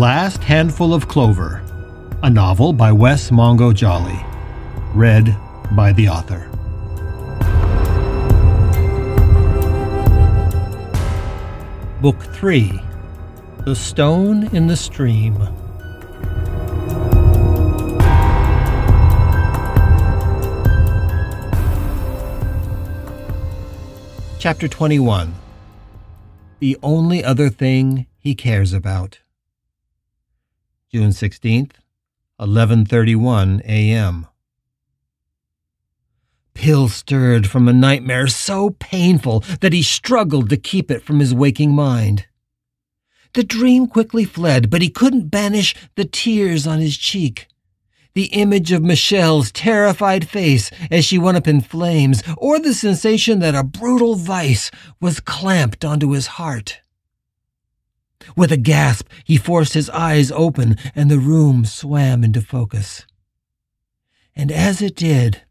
Last Handful of Clover, a novel by Wes Mongo Jolley, read by the author. Book 3 The Stone in the Stream. Chapter 21 The Only Other Thing He Cares About. June 16th, 11:31 a.m. Pill stirred from a nightmare so painful that he struggled to keep it from his waking mind. The dream quickly fled, but he couldn't banish the tears on his cheek. The image of Michelle's terrified face as she went up in flames, or the sensation that a brutal vice was clamped onto his heart. With a gasp, he forced his eyes open and the room swam into focus. And as it did,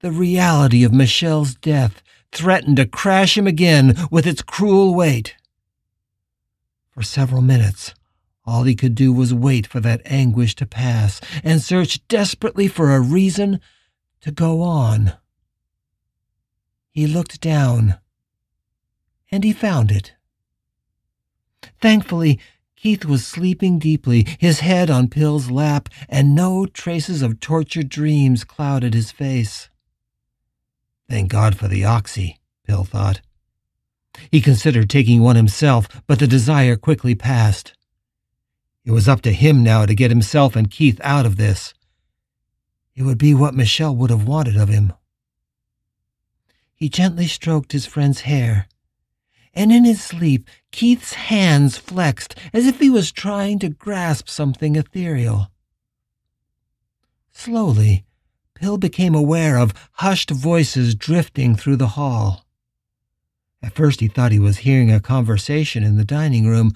the reality of Michelle's death threatened to crash him again with its cruel weight. For several minutes, all he could do was wait for that anguish to pass and search desperately for a reason to go on. He looked down, and he found it. Thankfully, Keith was sleeping deeply, his head on Pill's lap, and no traces of tortured dreams clouded his face. Thank God for the oxy, Pill thought. He considered taking one himself, but the desire quickly passed. It was up to him now to get himself and Keith out of this. It would be what Michelle would have wanted of him. He gently stroked his friend's hair and in his sleep, Keith's hands flexed as if he was trying to grasp something ethereal. Slowly, Pill became aware of hushed voices drifting through the hall. At first, he thought he was hearing a conversation in the dining room,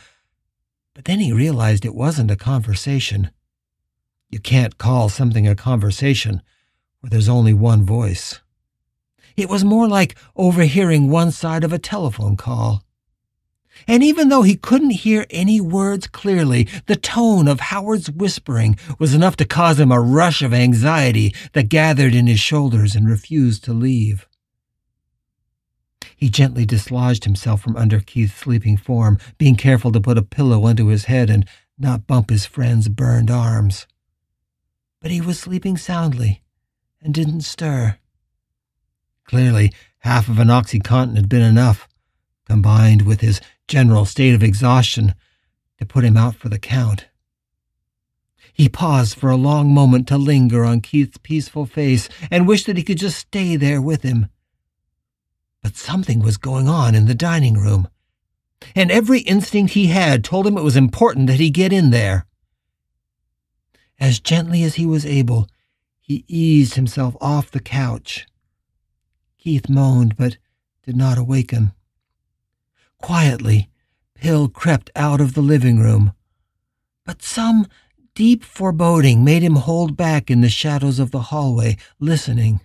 but then he realized it wasn't a conversation. You can't call something a conversation where there's only one voice. It was more like overhearing one side of a telephone call. And even though he couldn't hear any words clearly, the tone of Howard's whispering was enough to cause him a rush of anxiety that gathered in his shoulders and refused to leave. He gently dislodged himself from under Keith's sleeping form, being careful to put a pillow under his head and not bump his friend's burned arms. But he was sleeping soundly and didn't stir. Clearly, half of an Oxycontin had been enough, combined with his general state of exhaustion, to put him out for the count. He paused for a long moment to linger on Keith's peaceful face and wished that he could just stay there with him. But something was going on in the dining room, and every instinct he had told him it was important that he get in there. As gently as he was able, he eased himself off the couch Keith moaned, but did not awaken. Quietly, Pill crept out of the living room, but some deep foreboding made him hold back in the shadows of the hallway, listening.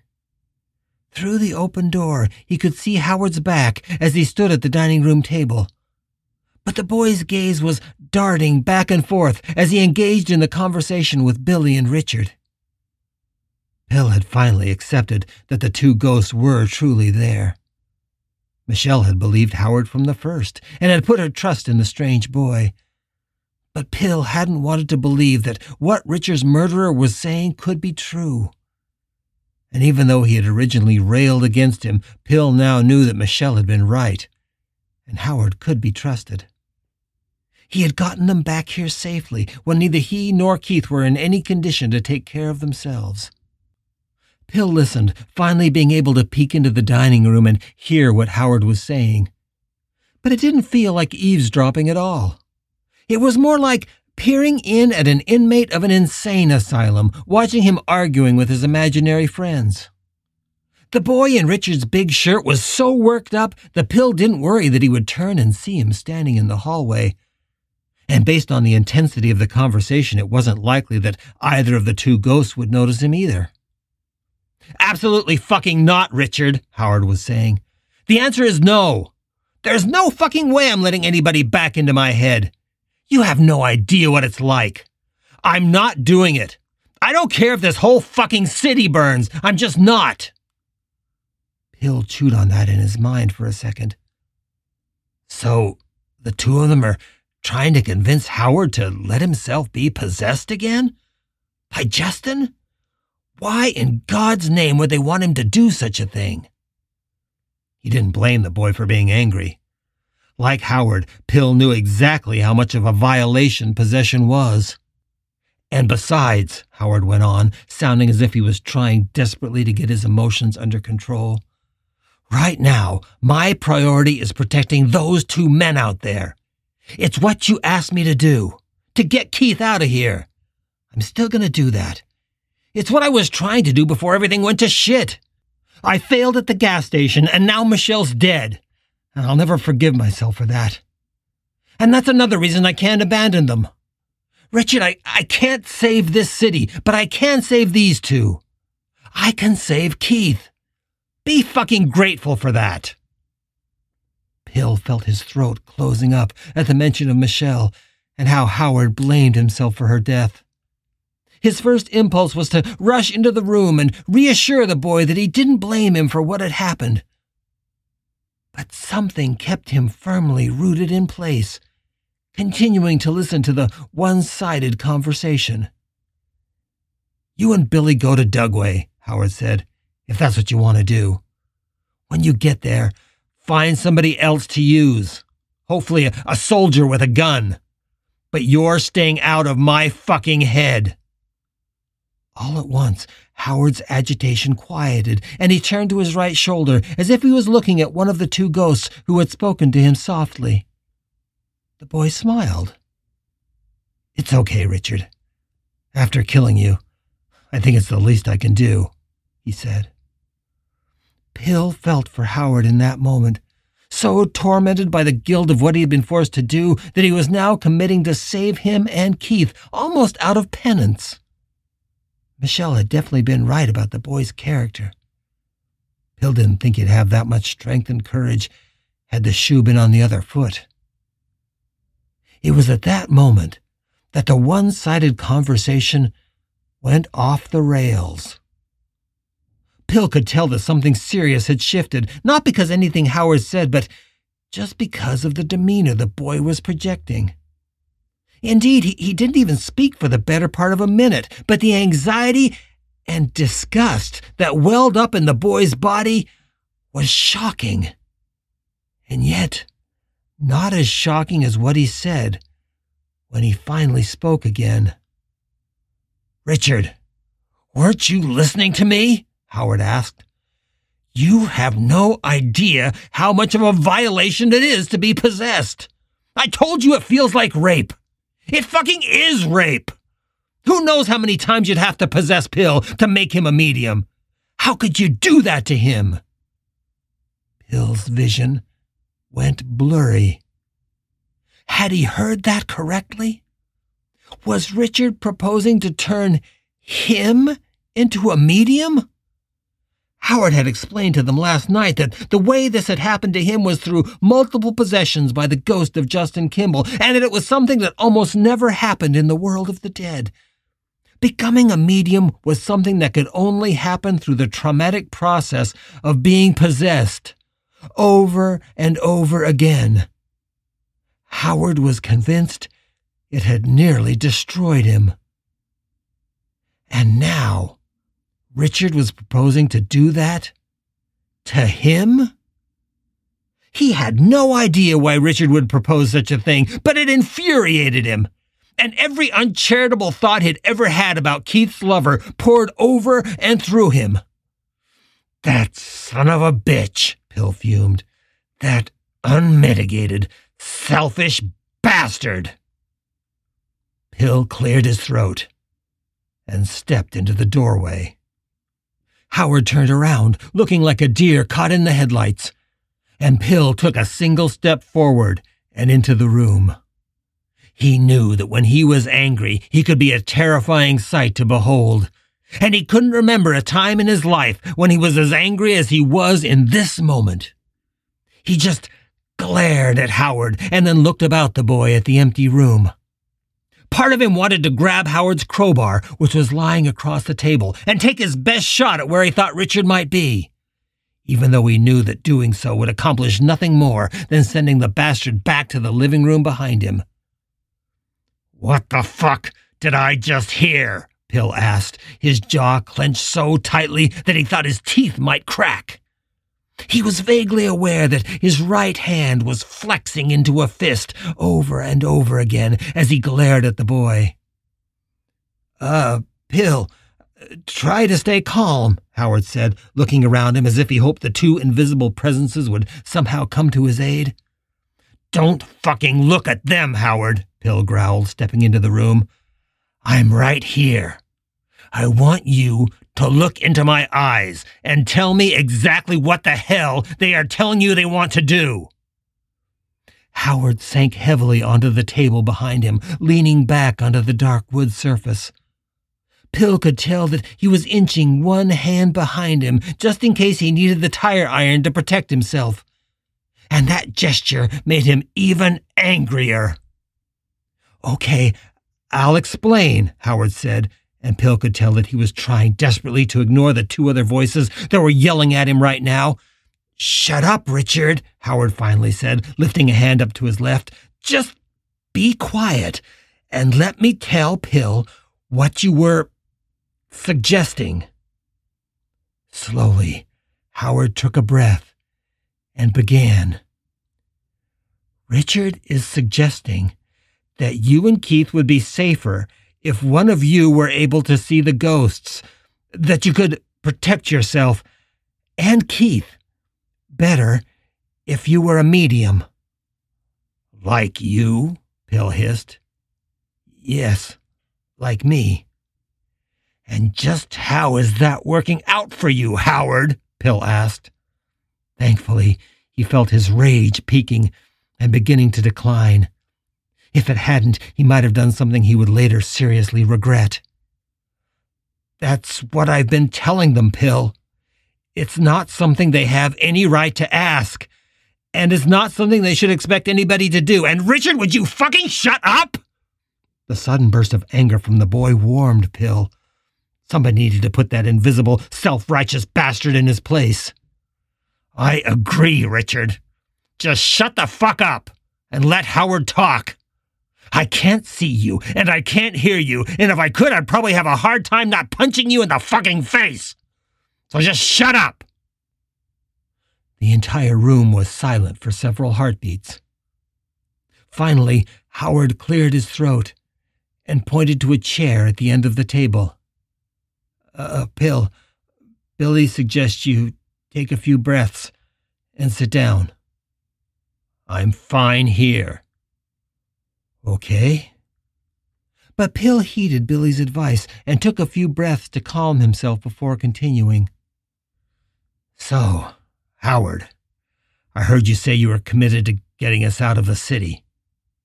Through the open door, he could see Howard's back as he stood at the dining room table. But the boy's gaze was darting back and forth as he engaged in the conversation with Billy and Richard. Pill had finally accepted that the two ghosts were truly there. Michelle had believed Howard from the first and had put her trust in the strange boy. But Pill hadn't wanted to believe that what Richard's murderer was saying could be true. And even though he had originally railed against him, Pill now knew that Michelle had been right, and Howard could be trusted. He had gotten them back here safely when neither he nor Keith were in any condition to take care of themselves. Pill listened, finally being able to peek into the dining room and hear what Howard was saying. But it didn't feel like eavesdropping at all. It was more like peering in at an inmate of an insane asylum, watching him arguing with his imaginary friends. The boy in Richard's big shirt was so worked up, the pill didn't worry that he would turn and see him standing in the hallway. And based on the intensity of the conversation, it wasn't likely that either of the two ghosts would notice him either. Absolutely fucking not, Richard, Howard was saying. The answer is no. There's no fucking way I'm letting anybody back into my head. You have no idea what it's like. I'm not doing it. I don't care if this whole fucking city burns. I'm just not. Pill chewed on that in his mind for a second. So, the two of them are trying to convince Howard to let himself be possessed again? By Justin? Why in God's name would they want him to do such a thing? He didn't blame the boy for being angry. Like Howard, Pill knew exactly how much of a violation possession was. And besides, Howard went on, sounding as if he was trying desperately to get his emotions under control, right now, my priority is protecting those two men out there. It's what you asked me to do, to get Keith out of here. I'm still going to do that. It's what I was trying to do before everything went to shit. I failed at the gas station, and now Michelle's dead. And I'll never forgive myself for that. And that's another reason I can't abandon them. Richard, I, I can't save this city, but I can save these two. I can save Keith. Be fucking grateful for that. Pill felt his throat closing up at the mention of Michelle and how Howard blamed himself for her death. His first impulse was to rush into the room and reassure the boy that he didn't blame him for what had happened. But something kept him firmly rooted in place, continuing to listen to the one sided conversation. You and Billy go to Dugway, Howard said, if that's what you want to do. When you get there, find somebody else to use. Hopefully, a, a soldier with a gun. But you're staying out of my fucking head. All at once, Howard's agitation quieted, and he turned to his right shoulder as if he was looking at one of the two ghosts who had spoken to him softly. The boy smiled. It's okay, Richard. After killing you, I think it's the least I can do, he said. Pill felt for Howard in that moment, so tormented by the guilt of what he had been forced to do that he was now committing to save him and Keith almost out of penance. Michelle had definitely been right about the boy's character. Pill didn't think he'd have that much strength and courage had the shoe been on the other foot. It was at that moment that the one sided conversation went off the rails. Pill could tell that something serious had shifted, not because anything Howard said, but just because of the demeanor the boy was projecting. Indeed, he, he didn't even speak for the better part of a minute, but the anxiety and disgust that welled up in the boy's body was shocking. And yet, not as shocking as what he said when he finally spoke again. Richard, weren't you listening to me? Howard asked. You have no idea how much of a violation it is to be possessed. I told you it feels like rape. It fucking is rape. Who knows how many times you'd have to possess Pill to make him a medium? How could you do that to him? Pill's vision went blurry. Had he heard that correctly? Was Richard proposing to turn him into a medium? Howard had explained to them last night that the way this had happened to him was through multiple possessions by the ghost of Justin Kimball, and that it was something that almost never happened in the world of the dead. Becoming a medium was something that could only happen through the traumatic process of being possessed, over and over again. Howard was convinced it had nearly destroyed him. And now, Richard was proposing to do that? To him? He had no idea why Richard would propose such a thing, but it infuriated him. And every uncharitable thought he'd ever had about Keith's lover poured over and through him. That son of a bitch, Pill fumed. That unmitigated, selfish bastard. Pill cleared his throat and stepped into the doorway. Howard turned around, looking like a deer caught in the headlights, and Pill took a single step forward and into the room. He knew that when he was angry, he could be a terrifying sight to behold, and he couldn't remember a time in his life when he was as angry as he was in this moment. He just glared at Howard and then looked about the boy at the empty room. Part of him wanted to grab Howard's crowbar, which was lying across the table, and take his best shot at where he thought Richard might be. Even though he knew that doing so would accomplish nothing more than sending the bastard back to the living room behind him. What the fuck did I just hear? Pill asked, his jaw clenched so tightly that he thought his teeth might crack. He was vaguely aware that his right hand was flexing into a fist over and over again as he glared at the boy. Uh, Pill, try to stay calm, Howard said, looking around him as if he hoped the two invisible presences would somehow come to his aid. Don't fucking look at them, Howard, Pill growled, stepping into the room. I'm right here. I want you to look into my eyes and tell me exactly what the hell they are telling you they want to do. Howard sank heavily onto the table behind him, leaning back onto the dark wood surface. Pill could tell that he was inching one hand behind him just in case he needed the tire iron to protect himself. And that gesture made him even angrier. Okay, I'll explain, Howard said, and Pill could tell that he was trying desperately to ignore the two other voices that were yelling at him right now. Shut up, Richard, Howard finally said, lifting a hand up to his left. Just be quiet and let me tell Pill what you were suggesting. Slowly, Howard took a breath and began. Richard is suggesting that you and Keith would be safer if one of you were able to see the ghosts, that you could protect yourself and Keith better if you were a medium. Like you? Pill hissed. Yes, like me. And just how is that working out for you, Howard? Pill asked. Thankfully, he felt his rage peaking and beginning to decline. If it hadn't, he might have done something he would later seriously regret. That's what I've been telling them, Pill. It's not something they have any right to ask. And it's not something they should expect anybody to do. And Richard, would you fucking shut up? The sudden burst of anger from the boy warmed Pill. Somebody needed to put that invisible, self righteous bastard in his place. I agree, Richard. Just shut the fuck up and let Howard talk. I can't see you, and I can't hear you, and if I could, I'd probably have a hard time not punching you in the fucking face. So just shut up. The entire room was silent for several heartbeats. Finally, Howard cleared his throat and pointed to a chair at the end of the table. A pill. Billy suggests you take a few breaths and sit down. I'm fine here. Okay. But Pill heeded Billy's advice and took a few breaths to calm himself before continuing. So, Howard, I heard you say you were committed to getting us out of the city,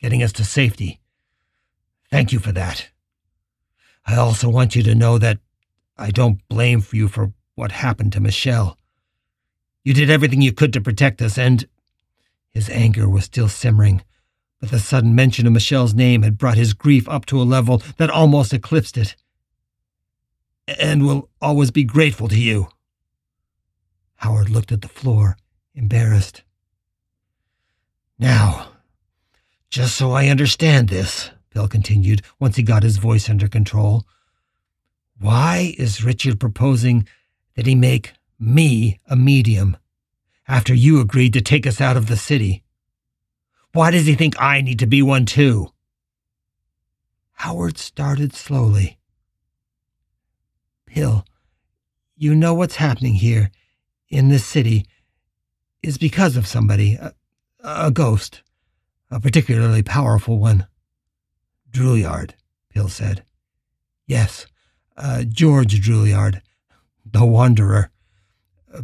getting us to safety. Thank you for that. I also want you to know that I don't blame you for what happened to Michelle. You did everything you could to protect us, and his anger was still simmering but the sudden mention of Michelle's name had brought his grief up to a level that almost eclipsed it. And will always be grateful to you. Howard looked at the floor, embarrassed. Now, just so I understand this, Pill continued once he got his voice under control, why is Richard proposing that he make me a medium after you agreed to take us out of the city? Why does he think I need to be one too? Howard started slowly. Pill, you know what's happening here, in this city, is because of somebody, a, a ghost, a particularly powerful one. Drouillard, Pill said. Yes, uh, George Drouillard, the Wanderer.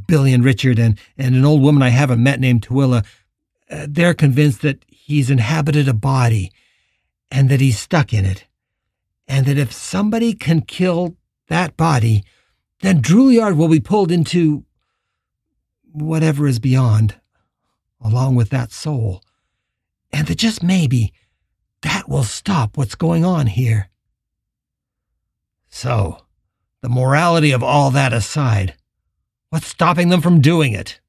Billy and Richard and, and an old woman I haven't met named Twilla uh, they're convinced that he's inhabited a body and that he's stuck in it. And that if somebody can kill that body, then Drouillard will be pulled into whatever is beyond, along with that soul. And that just maybe, That will stop what's going on here. So, the morality of all that aside, what's stopping them from doing it?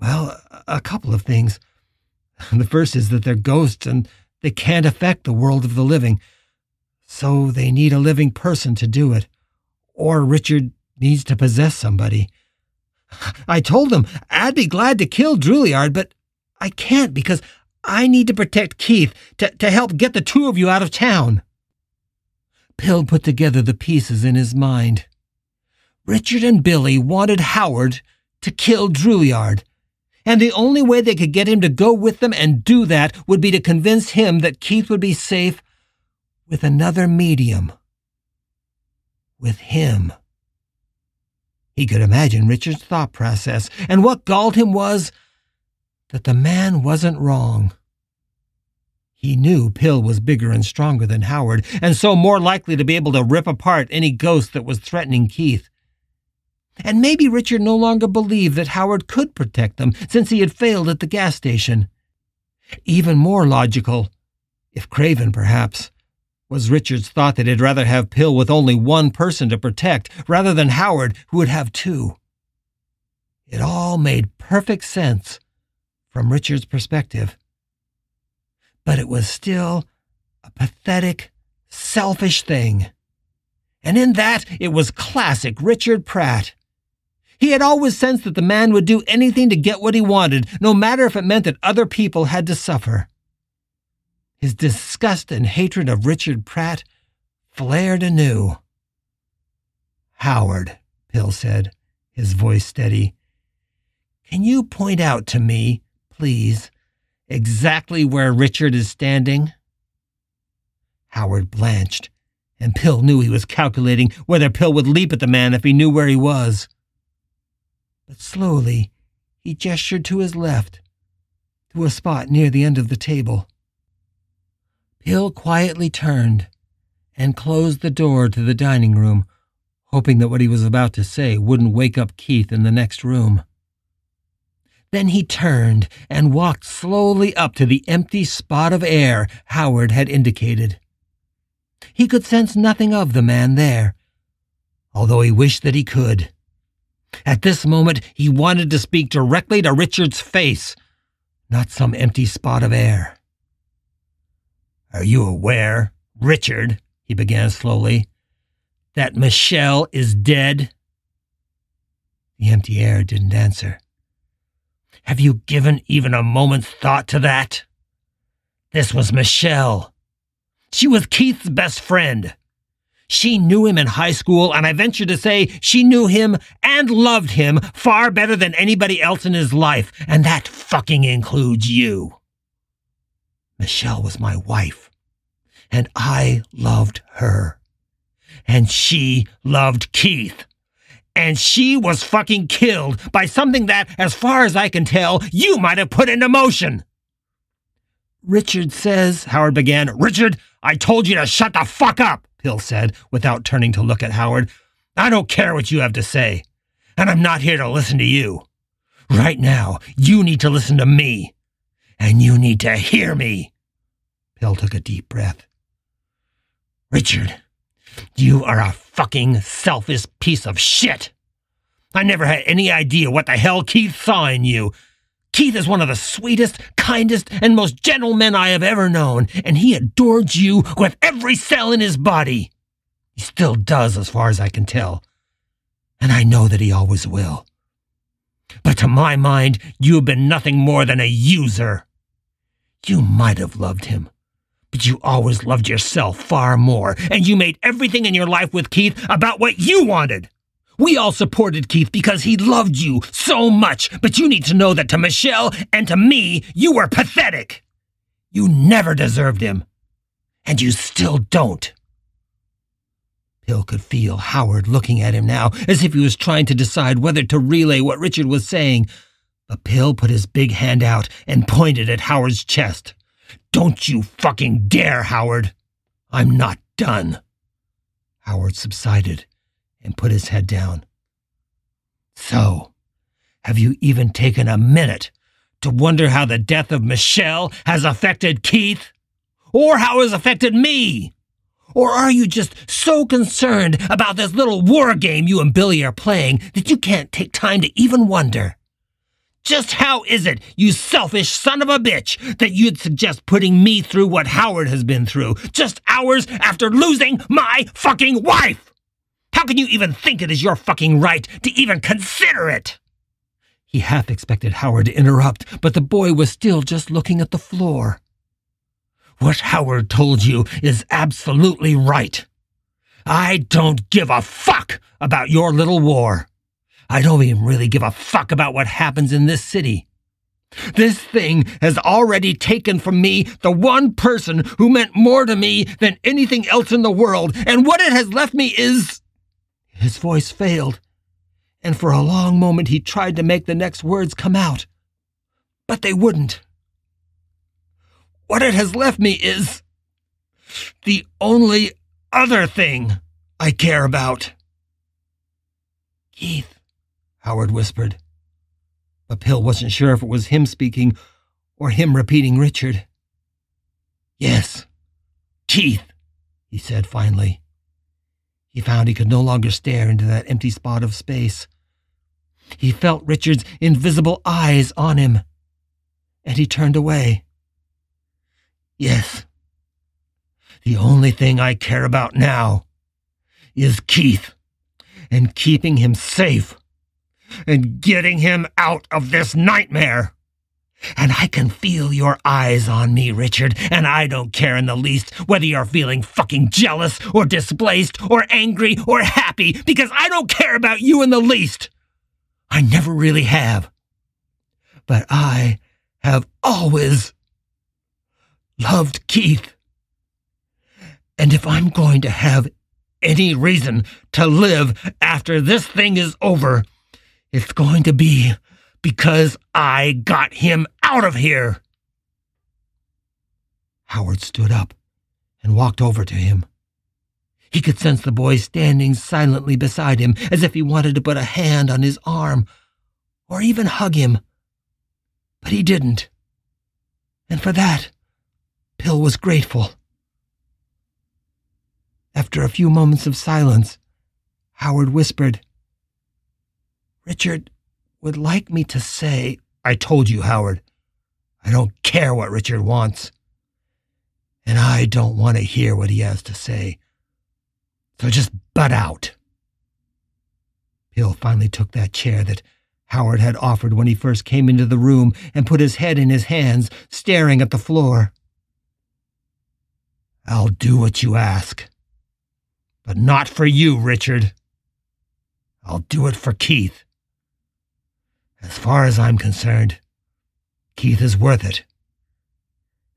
Well, a couple of things. The first is that they're ghosts and they can't affect the world of the living, so they need a living person to do it. Or Richard needs to possess somebody. I told them I'd be glad to kill Drouillard, but I can't because I need to protect Keith to, to help get the two of you out of town. Pill put together the pieces in his mind. Richard and Billy wanted Howard to kill Drouillard, and the only way they could get him to go with them and do that would be to convince him that Keith would be safe with another medium. With him. He could imagine Richard's thought process, and what galled him was that the man wasn't wrong. He knew Pill was bigger and stronger than Howard, and so more likely to be able to rip apart any ghost that was threatening Keith. And maybe Richard no longer believed that Howard could protect them since he had failed at the gas station. Even more logical, if Craven perhaps, was Richard's thought that he'd rather have Pill with only one person to protect rather than Howard, who would have two. It all made perfect sense from Richard's perspective. But it was still a pathetic, selfish thing. And in that, it was classic Richard Pratt. He had always sensed that the man would do anything to get what he wanted, no matter if it meant that other people had to suffer. His disgust and hatred of Richard Pratt flared anew. Howard, Pill said, his voice steady, can you point out to me, please, exactly where Richard is standing? Howard blanched, and Pill knew he was calculating whether Pill would leap at the man if he knew where he was. But slowly, he gestured to his left, to a spot near the end of the table. Pill quietly turned and closed the door to the dining room, hoping that what he was about to say wouldn't wake up Keith in the next room. Then he turned and walked slowly up to the empty spot of air Howard had indicated. He could sense nothing of the man there, although he wished that he could. At this moment, he wanted to speak directly to Richard's face, not some empty spot of air. Are you aware, Richard, he began slowly, that Michelle is dead? The empty air didn't answer. Have you given even a moment's thought to that? This was Michelle. She was Keith's best friend. She knew him in high school, and I venture to say she knew him and loved him far better than anybody else in his life, and that fucking includes you. Michelle was my wife, and I loved her. And she loved Keith. And she was fucking killed by something that, as far as I can tell, you might have put into motion. Richard says, Howard began. Richard, I told you to shut the fuck up, Pill said, without turning to look at Howard. I don't care what you have to say, and I'm not here to listen to you. Right now, you need to listen to me and you need to hear me. Pill took a deep breath. Richard, you are a fucking selfish piece of shit. I never had any idea what the hell Keith saw in you. Keith is one of the sweetest, kindest, and most gentle men I have ever known, and he adored you with every cell in his body. He still does, as far as I can tell. And I know that he always will. But to my mind, you have been nothing more than a user. You might have loved him, but you always loved yourself far more, and you made everything in your life with Keith about what you wanted. We all supported Keith because he loved you so much, but you need to know that to Michelle and to me, you were pathetic. You never deserved him, and you still don't. Pill could feel Howard looking at him now, as if he was trying to decide whether to relay what Richard was saying, but Pill put his big hand out and pointed at Howard's chest. Don't you fucking dare, Howard! I'm not done. Howard subsided and put his head down. So, have you even taken a minute to wonder how the death of Michelle has affected Keith? or how it has affected me? Or are you just so concerned about this little war game you and Billy are playing that you can't take time to even wonder? Just how is it, you selfish son of a bitch, that you'd suggest putting me through what Howard has been through just hours after losing my fucking wife? How can you even think it is your fucking right to even consider it? He half expected Howard to interrupt, but the boy was still just looking at the floor. What Howard told you is absolutely right. I don't give a fuck about your little war. I don't even really give a fuck about what happens in this city. This thing has already taken from me the one person who meant more to me than anything else in the world, and what it has left me is. His voice failed, and for a long moment he tried to make the next words come out. But they wouldn't. What it has left me is. the only other thing I care about. Keith. Howard whispered. But Pill wasn't sure if it was him speaking or him repeating Richard. Yes, Keith, he said finally. He found he could no longer stare into that empty spot of space. He felt Richard's invisible eyes on him, and he turned away. Yes, the only thing I care about now is Keith and keeping him safe and getting him out of this nightmare. And I can feel your eyes on me, Richard, and I don't care in the least whether you're feeling fucking jealous or displaced or angry or happy, because I don't care about you in the least. I never really have. But I have always loved Keith. And if I'm going to have any reason to live after this thing is over, it's going to be because I got him out of here. Howard stood up and walked over to him. He could sense the boy standing silently beside him, as if he wanted to put a hand on his arm or even hug him. But he didn't. And for that, Pill was grateful. After a few moments of silence, Howard whispered, Richard would like me to say, I told you, Howard. I don't care what Richard wants. And I don't want to hear what he has to say. So just butt out. Pill finally took that chair that Howard had offered when he first came into the room and put his head in his hands, staring at the floor. I'll do what you ask. But not for you, Richard. I'll do it for Keith. As far as I'm concerned, Keith is worth it.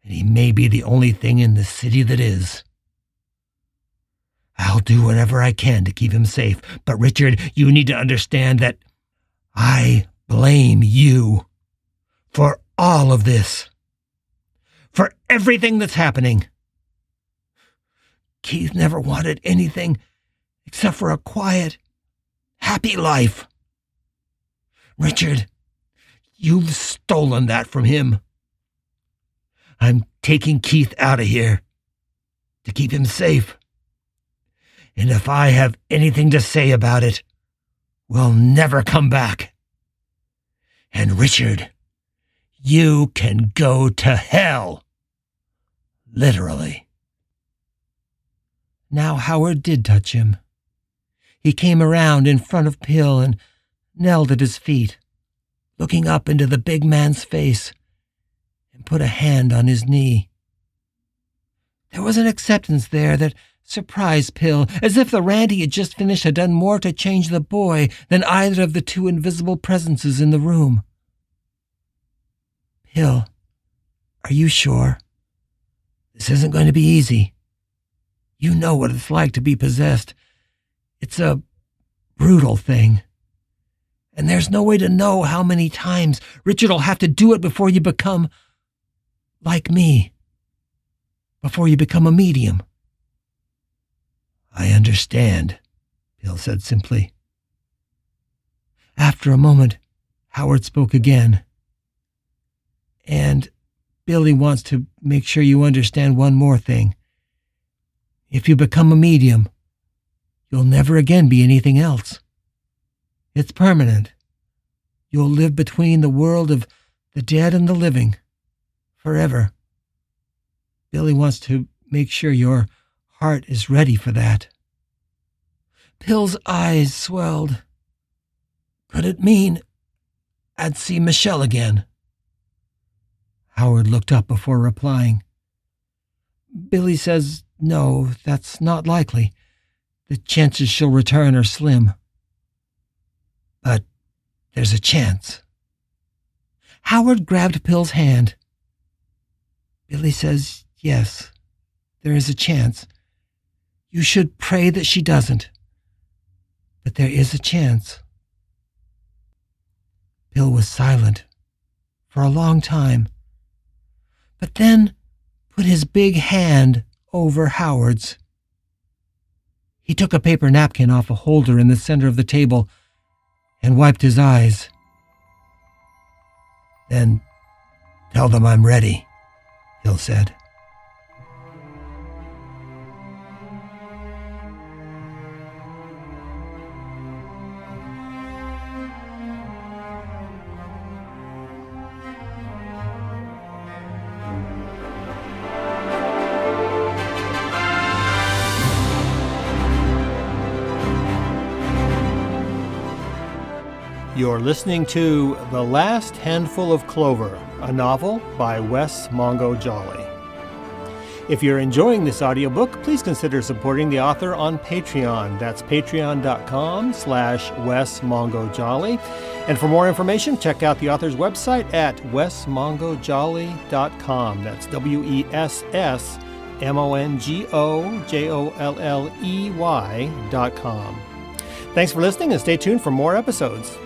And he may be the only thing in the city that is. I'll do whatever I can to keep him safe, but Richard, you need to understand that I blame you for all of this. For everything that's happening. Keith never wanted anything except for a quiet, happy life. Richard, you've stolen that from him. I'm taking Keith out of here to keep him safe. And if I have anything to say about it, we'll never come back. And Richard, you can go to hell. Literally. Now Howard did touch him. He came around in front of Pill and knelt at his feet, looking up into the big man's face, and put a hand on his knee. There was an acceptance there that surprised Pill, as if the rant he had just finished had done more to change the boy than either of the two invisible presences in the room. Pill, are you sure? This isn't going to be easy. You know what it's like to be possessed. It's a brutal thing. And there's no way to know how many times Richard'll have to do it before you become like me. Before you become a medium. I understand, Pill said simply. After a moment, Howard spoke again. And Billy wants to make sure you understand one more thing. If you become a medium, you'll never again be anything else. It's permanent. You'll live between the world of the dead and the living forever. Billy wants to make sure your heart is ready for that. Pill's eyes swelled. Could it mean I'd see Michelle again? Howard looked up before replying. Billy says no, that's not likely. The chances she'll return are slim. But there's a chance. Howard grabbed Pill's hand. Billy says yes, there is a chance. You should pray that she doesn't. But there is a chance. Pill was silent for a long time, but then put his big hand over Howard's. He took a paper napkin off a holder in the center of the table and wiped his eyes. Then tell them I'm ready, Pill said. You're listening to The Last Handful of Clover, a novel by Wes Mongo Jolley. If you're enjoying this audiobook, please consider supporting the author on Patreon. That's patreon.com slash Wes Mongo And for more information, check out the author's website at wesmongojolley.com. That's W-E-S-S M-O-N-G-O-J-O-L-L-E-Y dot com. Thanks for listening and stay tuned for more episodes.